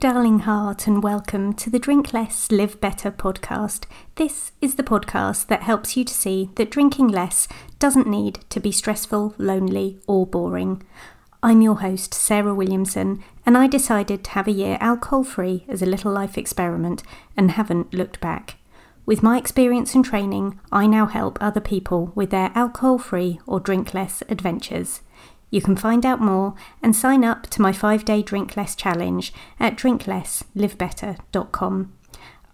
darling heart, and welcome to the Drink Less, Live Better podcast. This is the podcast that helps you to see that drinking less doesn't need to be stressful, lonely, or boring. I'm your host, Sarah Williamson, and I decided to have a year alcohol free as a little life experiment and haven't looked back. With my experience and training, I now help other people with their alcohol free or drink less adventures. You can find out more and sign up to my five day Drink Less challenge at drinklesslivebetter.com.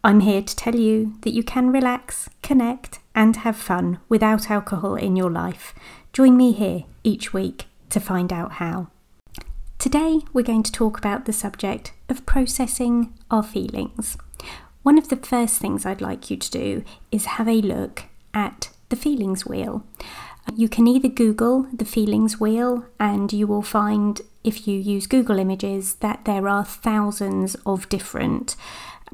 I'm here to tell you that you can relax, connect, and have fun without alcohol in your life. Join me here each week to find out how. Today, we're going to talk about the subject of processing our feelings. One of the first things I'd like you to do is have a look at the feelings wheel. You can either Google the feelings wheel, and you will find, if you use Google Images, that there are thousands of different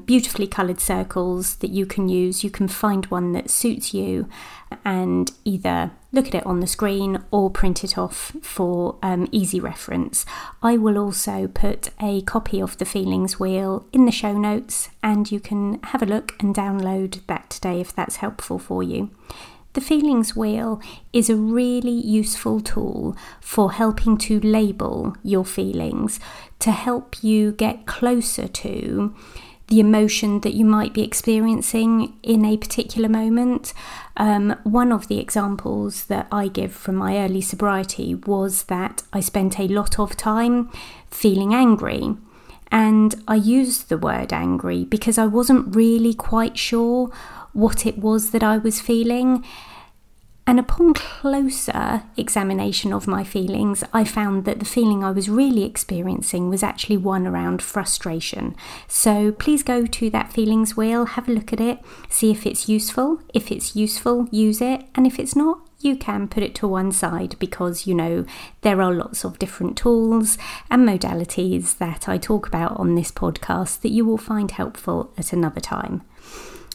beautifully coloured circles that you can use. You can find one that suits you and either look at it on the screen or print it off for um, easy reference. I will also put a copy of the feelings wheel in the show notes and you can have a look and download that today if that's helpful for you. The feelings wheel is a really useful tool for helping to label your feelings to help you get closer to the emotion that you might be experiencing in a particular moment. Um, one of the examples that I give from my early sobriety was that I spent a lot of time feeling angry. And I used the word angry because I wasn't really quite sure what it was that I was feeling. And upon closer examination of my feelings, I found that the feeling I was really experiencing was actually one around frustration. So please go to that feelings wheel, have a look at it, see if it's useful. If it's useful, use it. And if it's not, you can put it to one side because you know there are lots of different tools and modalities that I talk about on this podcast that you will find helpful at another time.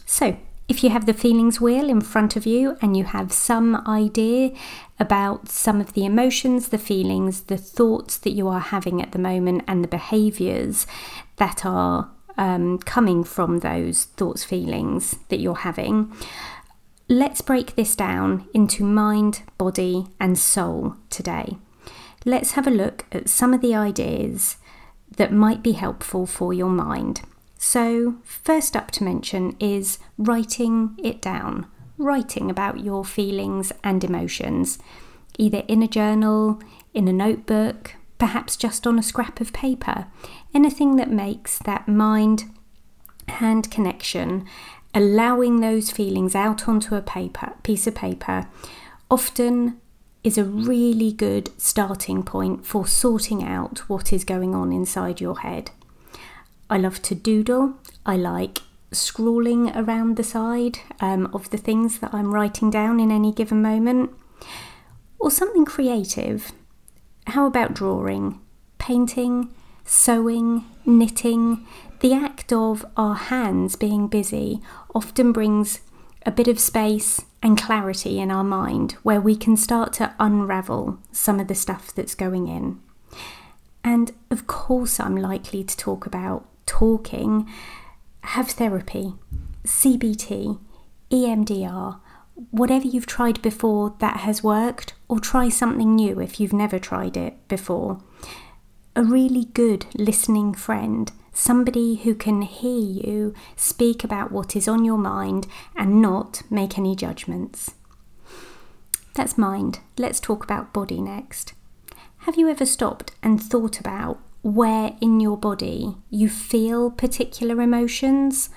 So, if you have the feelings wheel in front of you and you have some idea about some of the emotions, the feelings, the thoughts that you are having at the moment, and the behaviors that are um, coming from those thoughts, feelings that you're having, let's break this down into mind, body, and soul today. Let's have a look at some of the ideas that might be helpful for your mind. So, first up to mention is writing it down, writing about your feelings and emotions, either in a journal, in a notebook, perhaps just on a scrap of paper. Anything that makes that mind hand connection, allowing those feelings out onto a paper, piece of paper, often is a really good starting point for sorting out what is going on inside your head. I love to doodle. I like scrawling around the side um, of the things that I'm writing down in any given moment. Or something creative. How about drawing, painting, sewing, knitting? The act of our hands being busy often brings a bit of space and clarity in our mind where we can start to unravel some of the stuff that's going in. And of course, I'm likely to talk about talking, have therapy, CBT, EMDR, whatever you've tried before that has worked, or try something new if you've never tried it before. A really good listening friend, somebody who can hear you speak about what is on your mind and not make any judgments. That's mind. Let's talk about body next. Have you ever stopped and thought about where in your body you feel particular emotions.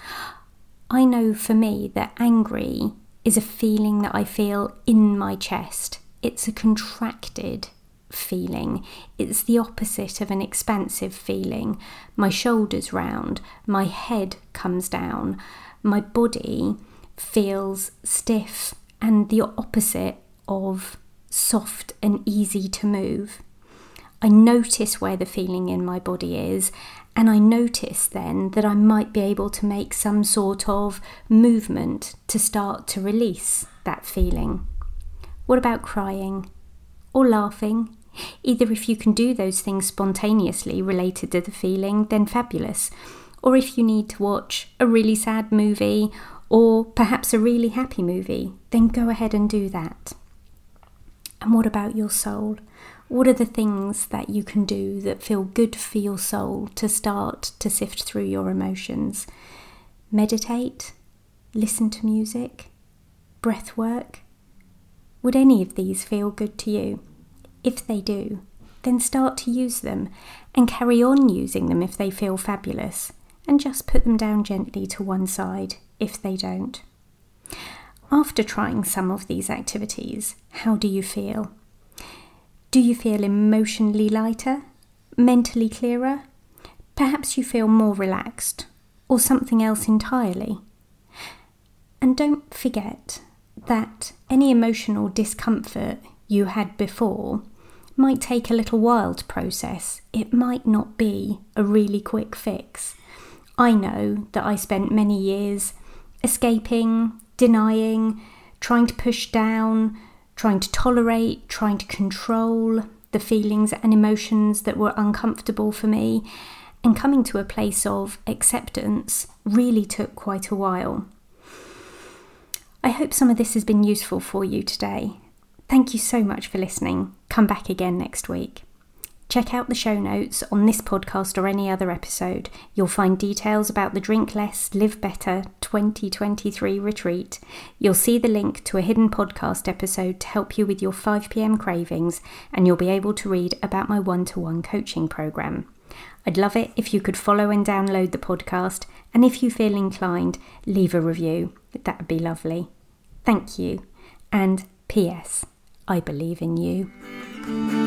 I know for me that angry is a feeling that I feel in my chest. It's a contracted feeling. It's the opposite of an expansive feeling. My shoulders round, my head comes down, my body feels stiff and the opposite of soft and easy to move. I notice where the feeling in my body is, and I notice then that I might be able to make some sort of movement to start to release that feeling. What about crying or laughing? Either if you can do those things spontaneously related to the feeling, then fabulous. Or if you need to watch a really sad movie or perhaps a really happy movie, then go ahead and do that. And what about your soul? What are the things that you can do that feel good for your soul to start to sift through your emotions? Meditate, listen to music, breath work. Would any of these feel good to you? If they do, then start to use them and carry on using them if they feel fabulous, and just put them down gently to one side if they don't. After trying some of these activities, how do you feel? Do you feel emotionally lighter? Mentally clearer? Perhaps you feel more relaxed, or something else entirely. And don't forget that any emotional discomfort you had before might take a little while to process. It might not be a really quick fix. I know that I spent many years escaping, denying, trying to push down, trying to tolerate, trying to control the feelings and emotions that were uncomfortable for me, and coming to a place of acceptance really took quite a while. I hope some of this has been useful for you today. Thank you so much for listening. Come back again next week. Check out the show notes on this podcast or any other episode. You'll find details about the Drink Less, Live Better 2023 retreat. You'll see the link to a hidden podcast episode to help you with your 5pm cravings, and you'll be able to read about my one to one coaching program. I'd love it if you could follow and download the podcast, and if you feel inclined, leave a review. That would be lovely. Thank you. And P.S. I believe in you.